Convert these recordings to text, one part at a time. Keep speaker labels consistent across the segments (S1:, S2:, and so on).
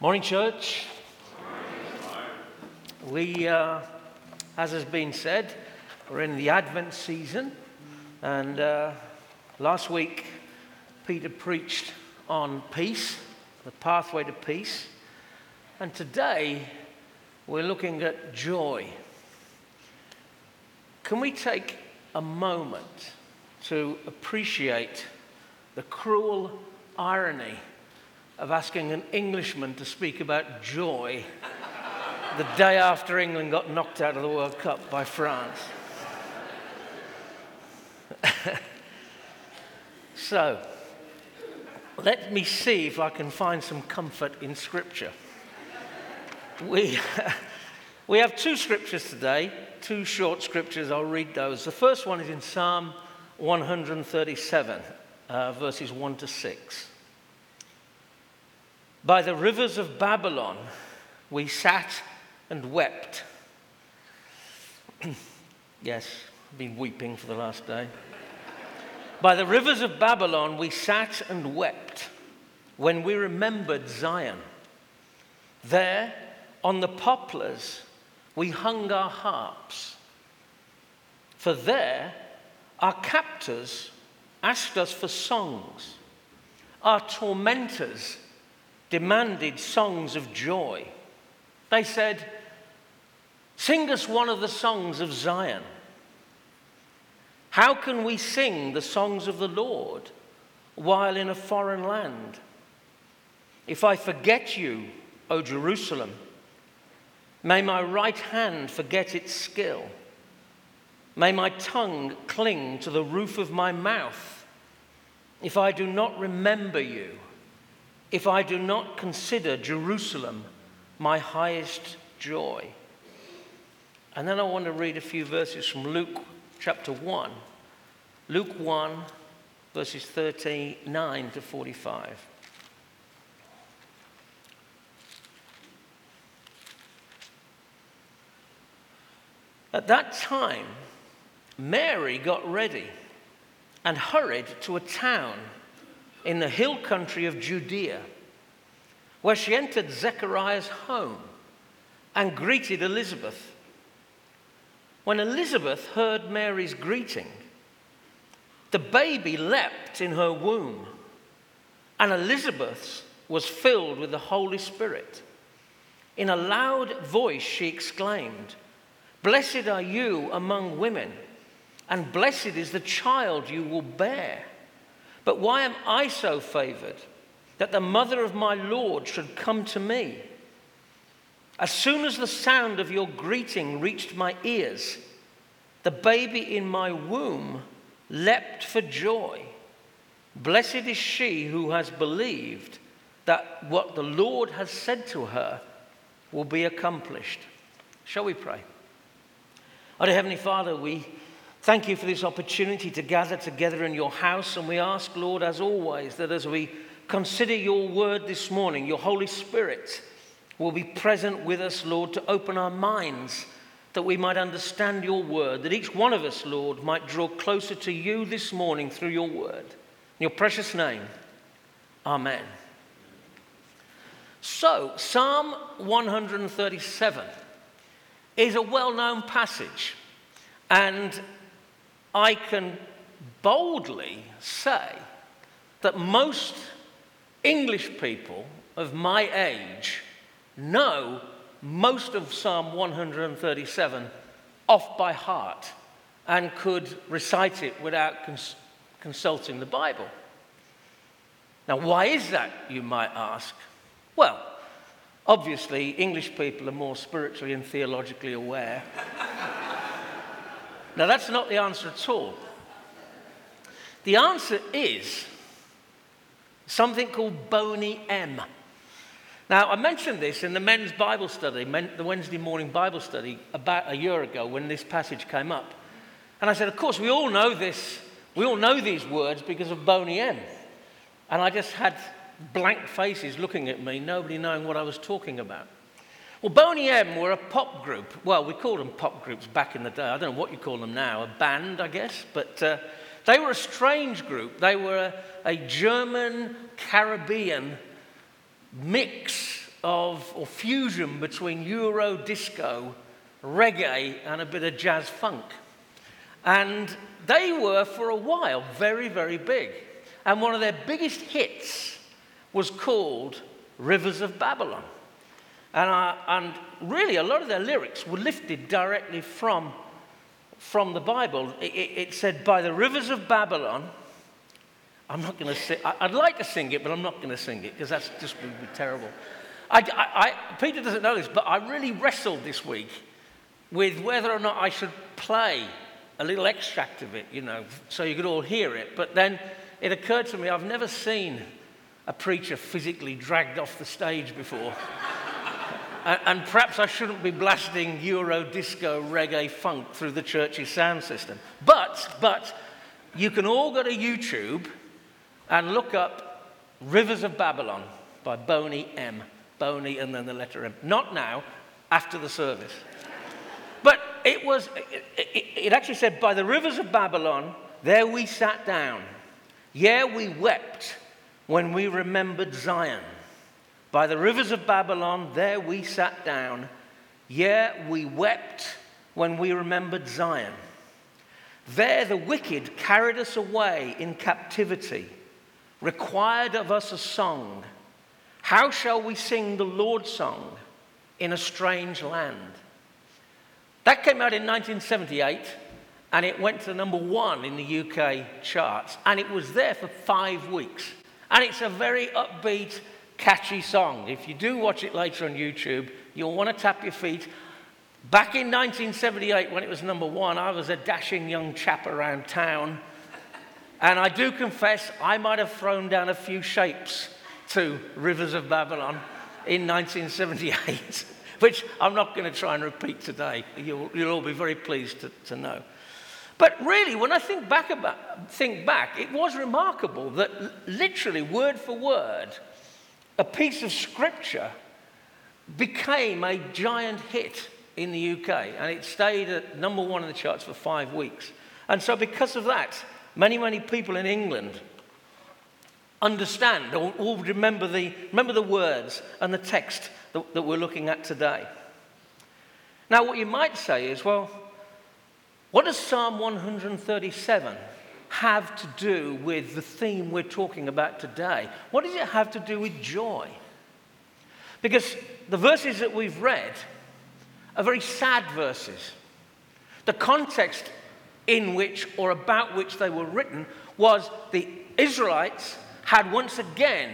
S1: Morning, church. We, uh, as has been said, we're in the Advent season, and uh, last week Peter preached on peace, the pathway to peace, and today we're looking at joy. Can we take a moment to appreciate the cruel irony of asking an Englishman to speak about joy the day after England got knocked out of the World Cup by France. so, let me see if I can find some comfort in Scripture. We, we have two scriptures today, two short scriptures. I'll read those. The first one is in Psalm 137, uh, verses 1 to 6. By the rivers of Babylon, we sat and wept. yes, I've been weeping for the last day. By the rivers of Babylon, we sat and wept when we remembered Zion. There, on the poplars, we hung our harps. For there, our captors asked us for songs. Our tormentors demanded songs of joy. They said, Sing us one of the songs of Zion. How can we sing the songs of the Lord while in a foreign land? If I forget you, O Jerusalem, may my right hand forget its skill. May my tongue cling to the roof of my mouth. If I do not remember you, if I do not consider Jerusalem my highest joy. And then I want to read a few verses from Luke chapter 1. Luke 1, verses 39 to 45. At that time, Mary got ready and hurried to a town in the hill country of Judea, where she entered Zechariah's home and greeted Elizabeth. When Elizabeth heard Mary's greeting, the baby leapt in her womb, and Elizabeth was filled with the Holy Spirit. In a loud voice, she exclaimed, Blessed are you among women, and blessed is the child you will bear. But why am I so favored that the mother of my Lord should come to me? As soon as the sound of your greeting reached my ears, the baby in my womb leapt for joy. Blessed is she who has believed that what the Lord has said to her will be accomplished. Shall we pray? Our Heavenly Father, we Thank you for this opportunity to gather together in your house. And we ask, Lord, as always, that as we consider your word this morning, your Holy Spirit will be present with us, Lord, to open our minds that we might understand your word, that each one of us, Lord, might draw closer to you this morning through your word. In your precious name, Amen. So, Psalm 137 is a well known passage. And I can boldly say that most English people of my age know most of Psalm 137 off by heart and could recite it without cons- consulting the Bible. Now, why is that, you might ask? Well, obviously, English people are more spiritually and theologically aware. Now, that's not the answer at all. The answer is something called Boney M. Now, I mentioned this in the men's Bible study, the Wednesday morning Bible study, about a year ago when this passage came up. And I said, of course, we all know this, we all know these words because of Boney M. And I just had blank faces looking at me, nobody knowing what I was talking about. Well, Boney M were a pop group. Well, we called them pop groups back in the day. I don't know what you call them now, a band, I guess. But uh, they were a strange group. They were a, a German Caribbean mix of, or fusion between Euro disco, reggae, and a bit of jazz funk. And they were, for a while, very, very big. And one of their biggest hits was called Rivers of Babylon. And, uh, and really, a lot of their lyrics were lifted directly from, from the Bible. It, it said, By the rivers of Babylon, I'm not going to sing. I'd like to sing it, but I'm not going to sing it because that's just would be terrible. I, I, I, Peter doesn't know this, but I really wrestled this week with whether or not I should play a little extract of it, you know, so you could all hear it. But then it occurred to me I've never seen a preacher physically dragged off the stage before. And, and, perhaps I shouldn't be blasting Euro disco reggae funk through the church's sound system. But, but, you can all go to YouTube and look up Rivers of Babylon by Boney M. Boney and then the letter M. Not now, after the service. But it was, it, it, it actually said, By the rivers of Babylon, there we sat down. Yeah, we wept when we remembered Zion. By the rivers of Babylon, there we sat down. Yeah, we wept when we remembered Zion. There the wicked carried us away in captivity, required of us a song. How shall we sing the Lord's song in a strange land? That came out in 1978 and it went to number one in the UK charts and it was there for five weeks. And it's a very upbeat, catchy song. If you do watch it later on YouTube, you'll want to tap your feet. Back in 1978, when it was number one, I was a dashing young chap around town. And I do confess, I might have thrown down a few shapes to Rivers of Babylon in 1978. which I'm not going to try and repeat today. You'll, you'll all be very pleased to, to know. But really, when I think back, about, think back, it was remarkable that literally, word for word, a piece of scripture became a giant hit in the UK. And it stayed at number one in the charts for five weeks. And so, because of that, many, many people in England understand or, or remember, the, remember the words and the text that, that we're looking at today. Now, what you might say is, well, what does Psalm 137 have to do with the theme we're talking about today? What does it have to do with joy? Because the verses that we've read are very sad verses. The context in which or about which they were written was the Israelites had once again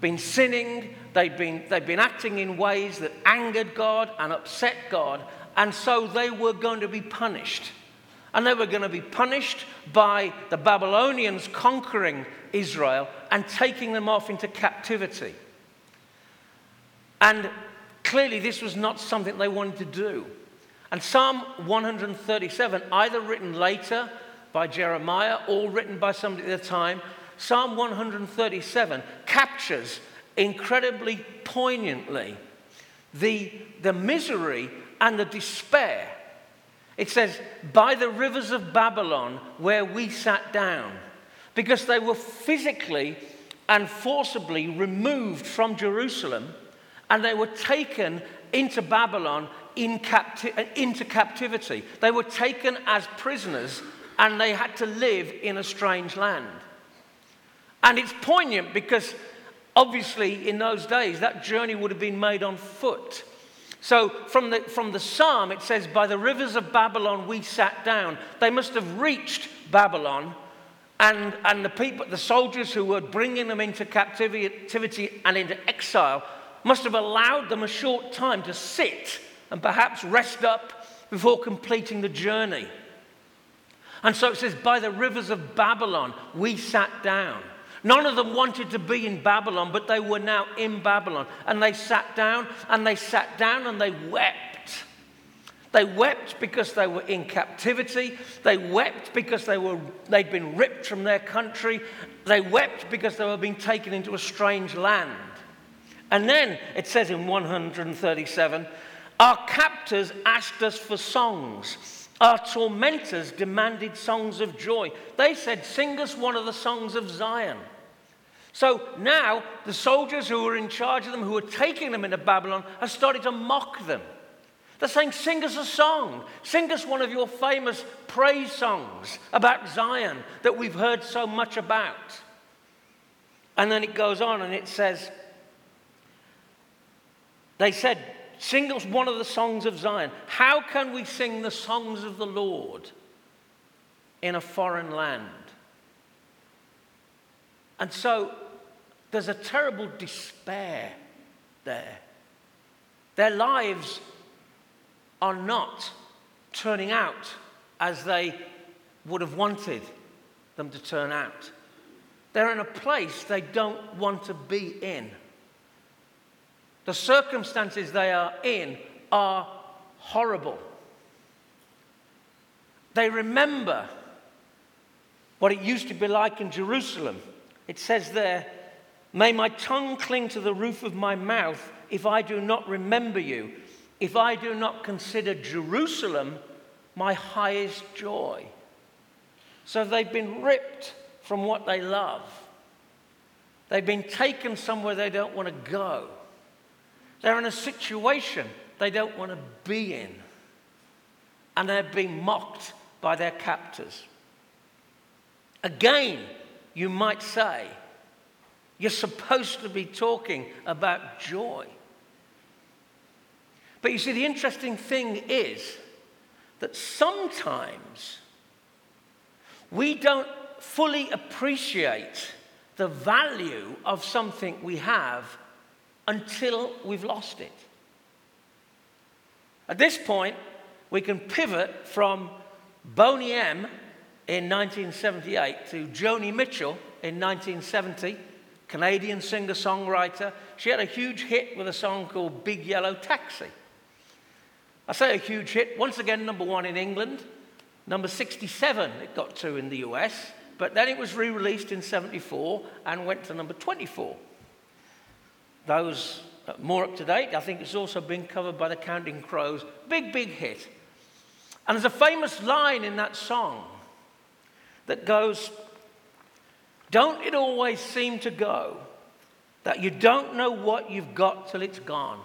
S1: been sinning, they'd been, they'd been acting in ways that angered God and upset God, and so they were going to be punished. And they were going to be punished by the Babylonians conquering Israel and taking them off into captivity. And clearly, this was not something they wanted to do. And Psalm 137, either written later by Jeremiah or written by somebody at the time, Psalm 137 captures incredibly poignantly the, the misery and the despair. It says, By the rivers of Babylon where we sat down, because they were physically and forcibly removed from Jerusalem and they were taken into Babylon in capti- uh, into captivity. They were taken as prisoners and they had to live in a strange land. And it's poignant because obviously in those days that journey would have been made on foot. So from the, from the psalm, it says, By the rivers of Babylon we sat down. They must have reached Babylon, and, and the people, the soldiers who were bringing them into captivity and into exile, must have allowed them a short time to sit and perhaps rest up before completing the journey. And so it says, By the rivers of Babylon we sat down. None of them wanted to be in Babylon, but they were now in Babylon. And they sat down and they sat down and they wept. They wept because they were in captivity. They wept because they were, they'd been ripped from their country. They wept because they were being taken into a strange land. And then it says in 137 Our captors asked us for songs. Our tormentors demanded songs of joy. They said, Sing us one of the songs of Zion. So now the soldiers who were in charge of them, who were taking them into Babylon, have started to mock them. They're saying, Sing us a song. Sing us one of your famous praise songs about Zion that we've heard so much about. And then it goes on and it says, They said, Sing us one of the songs of Zion. How can we sing the songs of the Lord in a foreign land? And so there's a terrible despair there. Their lives are not turning out as they would have wanted them to turn out. They're in a place they don't want to be in. The circumstances they are in are horrible. They remember what it used to be like in Jerusalem. It says there, May my tongue cling to the roof of my mouth if I do not remember you, if I do not consider Jerusalem my highest joy. So they've been ripped from what they love. They've been taken somewhere they don't want to go. They're in a situation they don't want to be in. And they're being mocked by their captors. Again, you might say, you're supposed to be talking about joy. But you see, the interesting thing is that sometimes we don't fully appreciate the value of something we have until we've lost it. At this point, we can pivot from Boney M in 1978 to Joni Mitchell in 1970 Canadian singer songwriter. She had a huge hit with a song called Big Yellow Taxi. I say a huge hit, once again, number one in England, number 67 it got to in the US, but then it was re released in 74 and went to number 24. Those more up to date, I think it's also been covered by the Counting Crows. Big, big hit. And there's a famous line in that song that goes, don't it always seem to go that you don't know what you've got till it's gone?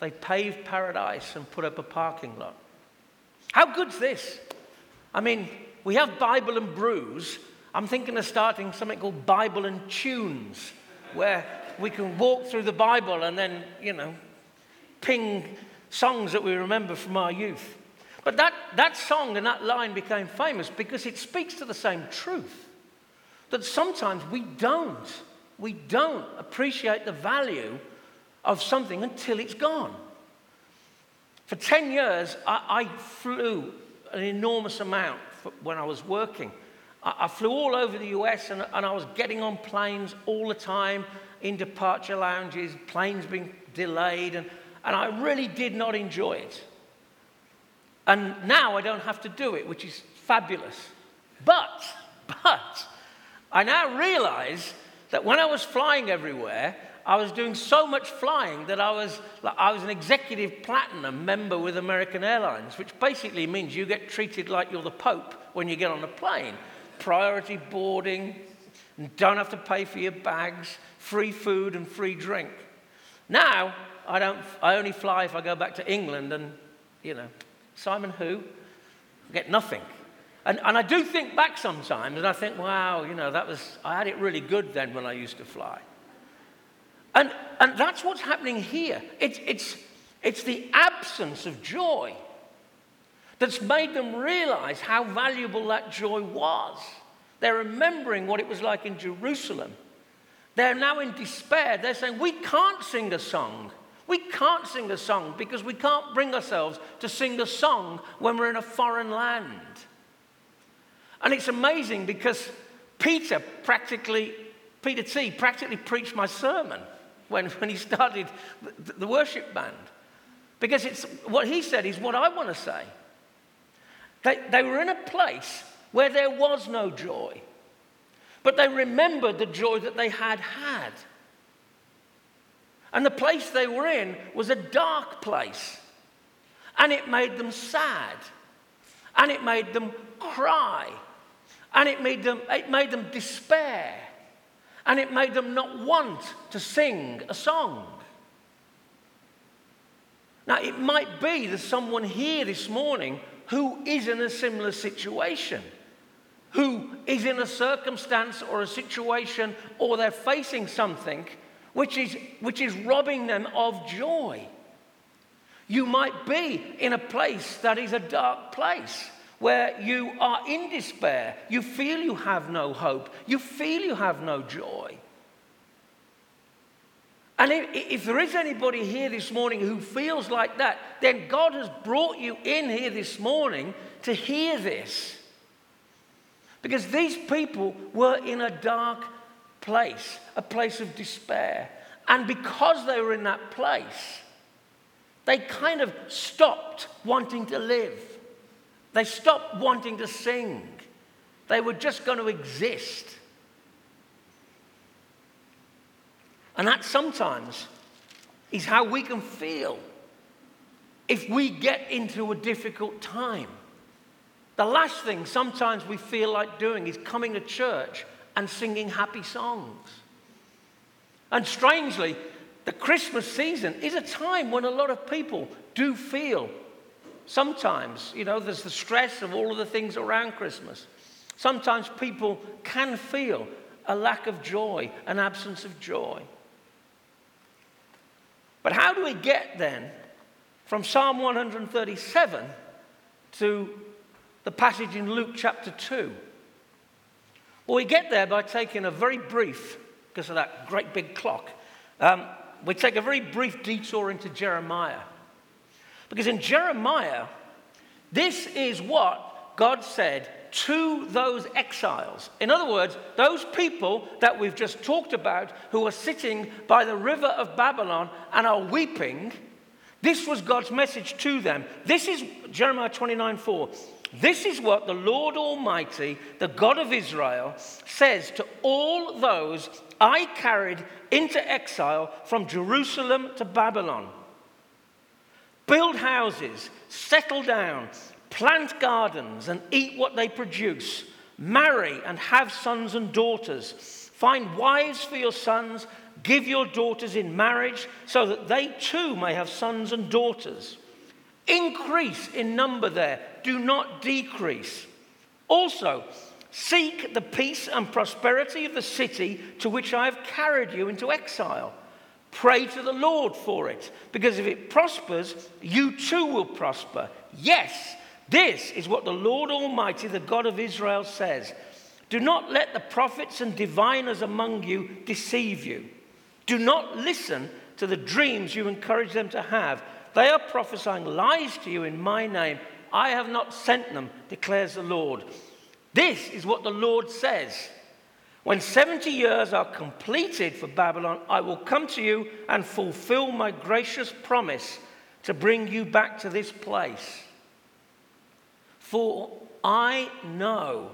S1: They paved paradise and put up a parking lot. How good's this? I mean, we have Bible and brews. I'm thinking of starting something called Bible and tunes, where we can walk through the Bible and then, you know, ping songs that we remember from our youth. But that, that song and that line became famous because it speaks to the same truth that sometimes we don't. We don't appreciate the value of something until it's gone. For 10 years, I, I flew an enormous amount when I was working. I, I flew all over the US and, and I was getting on planes all the time, in departure lounges, planes being delayed, and, and I really did not enjoy it. And now I don't have to do it, which is fabulous. But, but, I now realize that when I was flying everywhere, I was doing so much flying that I was, I was an executive platinum member with American Airlines, which basically means you get treated like you're the Pope when you get on a plane. Priority boarding, don't have to pay for your bags, free food and free drink. Now, I, don't, I only fly if I go back to England and, you know, Simon who? Get nothing. And, and I do think back sometimes and I think, wow, you know, that was, I had it really good then when I used to fly. And, and that's what's happening here. It's, it's, it's the absence of joy that's made them realize how valuable that joy was. They're remembering what it was like in Jerusalem. They're now in despair. They're saying, We can't sing a song. We can't sing a song because we can't bring ourselves to sing a song when we're in a foreign land. And it's amazing because Peter practically, Peter T practically preached my sermon when, when he started the, the worship band. Because it's, what he said is what I want to say. They, they were in a place where there was no joy, but they remembered the joy that they had had. And the place they were in was a dark place. And it made them sad. And it made them cry. And it made them, it made them despair. And it made them not want to sing a song. Now, it might be there's someone here this morning who is in a similar situation, who is in a circumstance or a situation or they're facing something which is, which is robbing them of joy. You might be in a place that is a dark place where you are in despair. You feel you have no hope. You feel you have no joy. And if, if, there is anybody here this morning who feels like that, then God has brought you in here this morning to hear this. Because these people were in a dark place, a place of despair. And because they were in that place, they kind of stopped wanting to live. They stopped wanting to sing. They were just going to exist. And that sometimes is how we can feel if we get into a difficult time. The last thing sometimes we feel like doing is coming to church and singing happy songs. And strangely, the Christmas season is a time when a lot of people do feel sometimes, you know, there's the stress of all of the things around Christmas. Sometimes people can feel a lack of joy, an absence of joy. But how do we get then from Psalm 137 to the passage in Luke chapter 2? Well, we get there by taking a very brief, because of that great big clock, um, we take a very brief detour into Jeremiah. Because in Jeremiah, this is what God said to those exiles. In other words, those people that we've just talked about who are sitting by the river of Babylon and are weeping, this was God's message to them. This is Jeremiah 29 4. This is what the Lord Almighty, the God of Israel, says to all those I carried into exile from Jerusalem to Babylon. Build houses, settle down, plant gardens, and eat what they produce. Marry and have sons and daughters. Find wives for your sons. Give your daughters in marriage so that they too may have sons and daughters. Increase in number there, do not decrease. Also, seek the peace and prosperity of the city to which I have carried you into exile. Pray to the Lord for it, because if it prospers, you too will prosper. Yes, this is what the Lord Almighty, the God of Israel, says. Do not let the prophets and diviners among you deceive you. Do not listen to the dreams you encourage them to have they are prophesying lies to you in my name. I have not sent them, declares the Lord. This is what the Lord says. When 70 years are completed for Babylon, I will come to you and fulfill my gracious promise to bring you back to this place. For I know.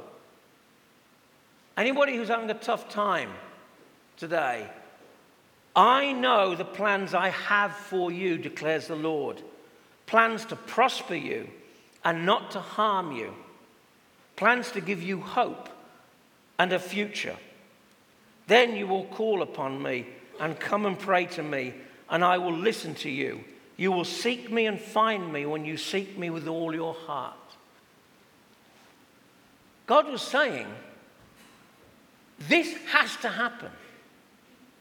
S1: Anybody who's having a tough time today, I know the plans I have for you, declares the Lord plans to prosper you and not to harm you, plans to give you hope and a future. Then you will call upon me and come and pray to me, and I will listen to you. You will seek me and find me when you seek me with all your heart. God was saying, This has to happen.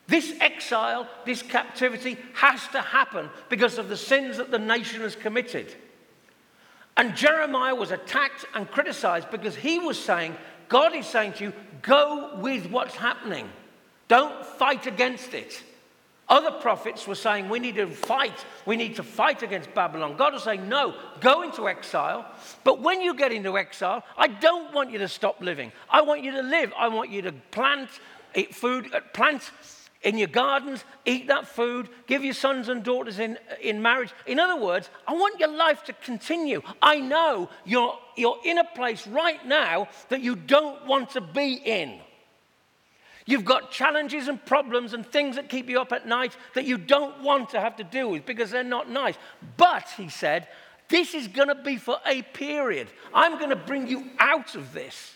S1: This exile, this captivity has to happen because of the sins that the nation has committed. And Jeremiah was attacked and criticized because he was saying, God is saying to you, go with what's happening. Don't fight against it. Other prophets were saying, we need to fight. We need to fight against Babylon. God was saying, no, go into exile. But when you get into exile, I don't want you to stop living. I want you to live. I want you to plant eat food, uh, plant in your gardens, eat that food, give your sons and daughters in, in marriage. In other words, I want your life to continue. I know you're, you're in a place right now that you don't want to be in. You've got challenges and problems and things that keep you up at night that you don't want to have to deal with because they're not nice. But, he said, this is going to be for a period. I'm going to bring you out of this.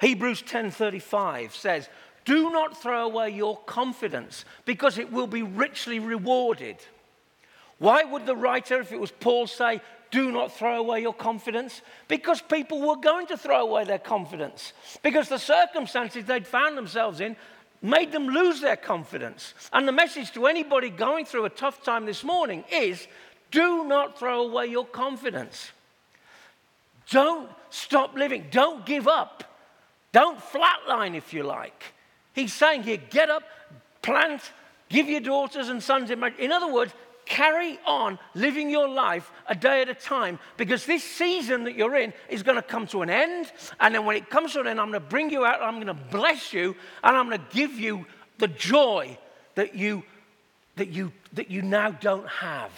S1: Hebrews 10:35 says, Do not throw away your confidence because it will be richly rewarded. Why would the writer, if it was Paul, say, do not throw away your confidence? Because people were going to throw away their confidence. Because the circumstances they'd found themselves in made them lose their confidence. And the message to anybody going through a tough time this morning is do not throw away your confidence. Don't stop living. Don't give up. Don't flatline, if you like. He's saying here, get up, plant, give your daughters and sons in marriage. In other words, carry on living your life a day at a time because this season that you're in is going to come to an end. And then when it comes to an end, I'm going to bring you out, I'm going to bless you, and I'm going to give you the joy that you, that you, that you now don't have.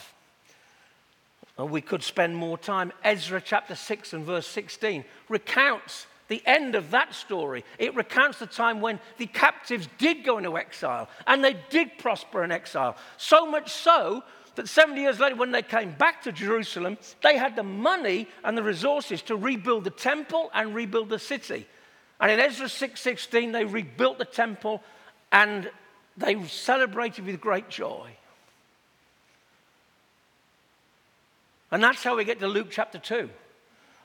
S1: And we could spend more time. Ezra chapter 6 and verse 16 recounts the end of that story. It recounts the time when the captives did go into exile and they did prosper in exile. So much so that 70 years later, when they came back to Jerusalem, they had the money and the resources to rebuild the temple and rebuild the city. And in Ezra 6:16, they rebuilt the temple and they celebrated with great joy. And that's how we get to Luke chapter 2.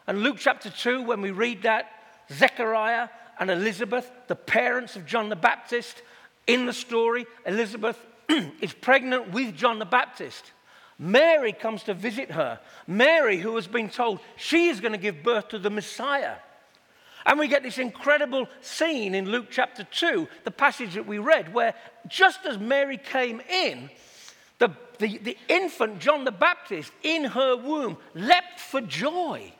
S1: And Luke chapter 2, when we read that, Zechariah and Elizabeth, the parents of John the Baptist, in the story, Elizabeth is pregnant with John the Baptist. Mary comes to visit her. Mary, who has been told she is going to give birth to the Messiah. And we get this incredible scene in Luke chapter 2, the passage that we read, where just as Mary came in, the, the, the infant John the Baptist in her womb leapt for joy.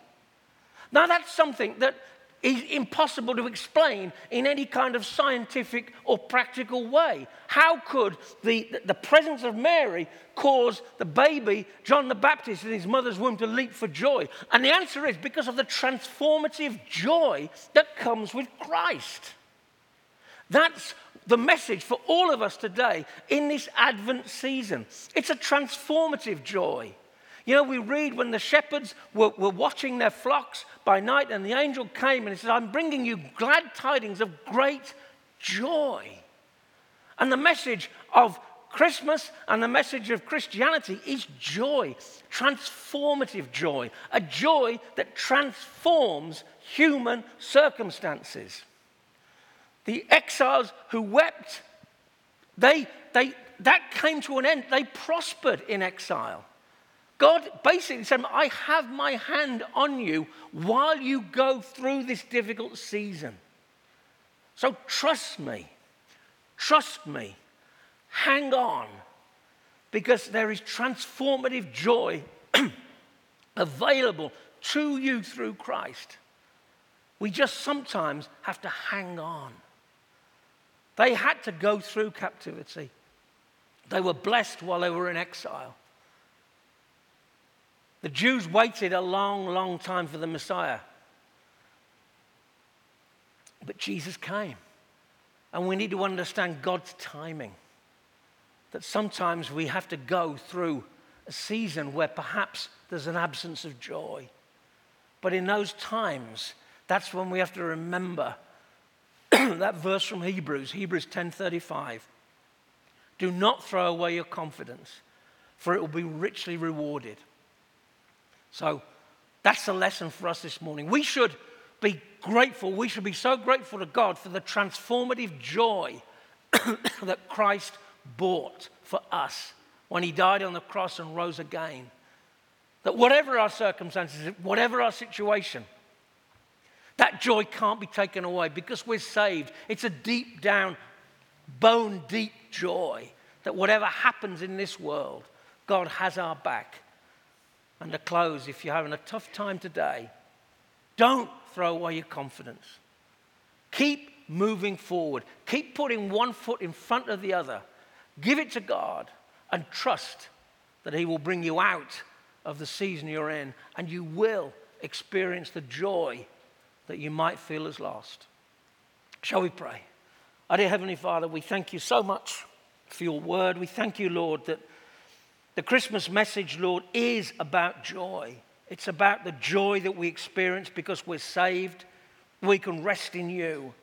S1: Now, that's something that is impossible to explain in any kind of scientific or practical way. How could the, the presence of Mary cause the baby, John the Baptist, in his mother's womb to leap for joy? And the answer is because of the transformative joy that comes with Christ. That's the message for all of us today in this Advent season. It's a transformative joy. You know, we read when the shepherds were, were watching their flocks by night, and the angel came and he said, I'm bringing you glad tidings of great joy. And the message of Christmas and the message of Christianity is joy, transformative joy, a joy that transforms human circumstances. The exiles who wept, they, they, that came to an end. They prospered in exile. God basically said, I have my hand on you while you go through this difficult season. So trust me. Trust me. Hang on. Because there is transformative joy available to you through Christ. We just sometimes have to hang on. They had to go through captivity. They were blessed while they were in exile. The Jews waited a long, long time for the Messiah. But Jesus came. And we need to understand God's timing. That sometimes we have to go through a season where perhaps there's an absence of joy. But in those times, that's when we have to remember that verse from Hebrews, Hebrews 10:35. Do not throw away your confidence, for it will be richly rewarded. So that's the lesson for us this morning. We should be grateful. We should be so grateful to God for the transformative joy that Christ bought for us when he died on the cross and rose again. That whatever our circumstances, whatever our situation, that joy can't be taken away because we're saved. It's a deep down, bone deep joy that whatever happens in this world, God has our back and to close, if you're having a tough time today, don't throw away your confidence. Keep moving forward. Keep putting one foot in front of the other. Give it to God and trust that He will bring you out of the season you're in and you will experience the joy that you might feel as lost. Shall we pray? Our dear Heavenly Father, we thank you so much for your word. We thank you, Lord, that the Christmas message, Lord, is about joy. It's about the joy that we experience because we're saved. We can rest in you.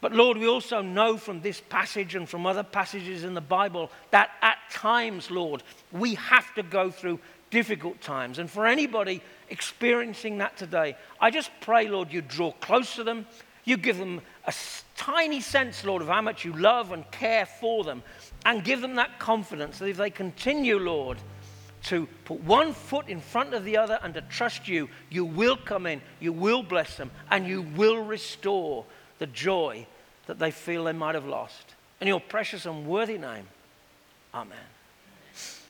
S1: But Lord, we also know from this passage and from other passages in the Bible that at times, Lord, we have to go through difficult times. And for anybody experiencing that today, I just pray, Lord, you draw close to them. You give them a tiny sense, Lord, of how much you love and care for them. And give them that confidence that if they continue, Lord, to put one foot in front of the other and to trust you, you will come in, you will bless them, and you will restore the joy that they feel they might have lost. In your precious and worthy name, amen.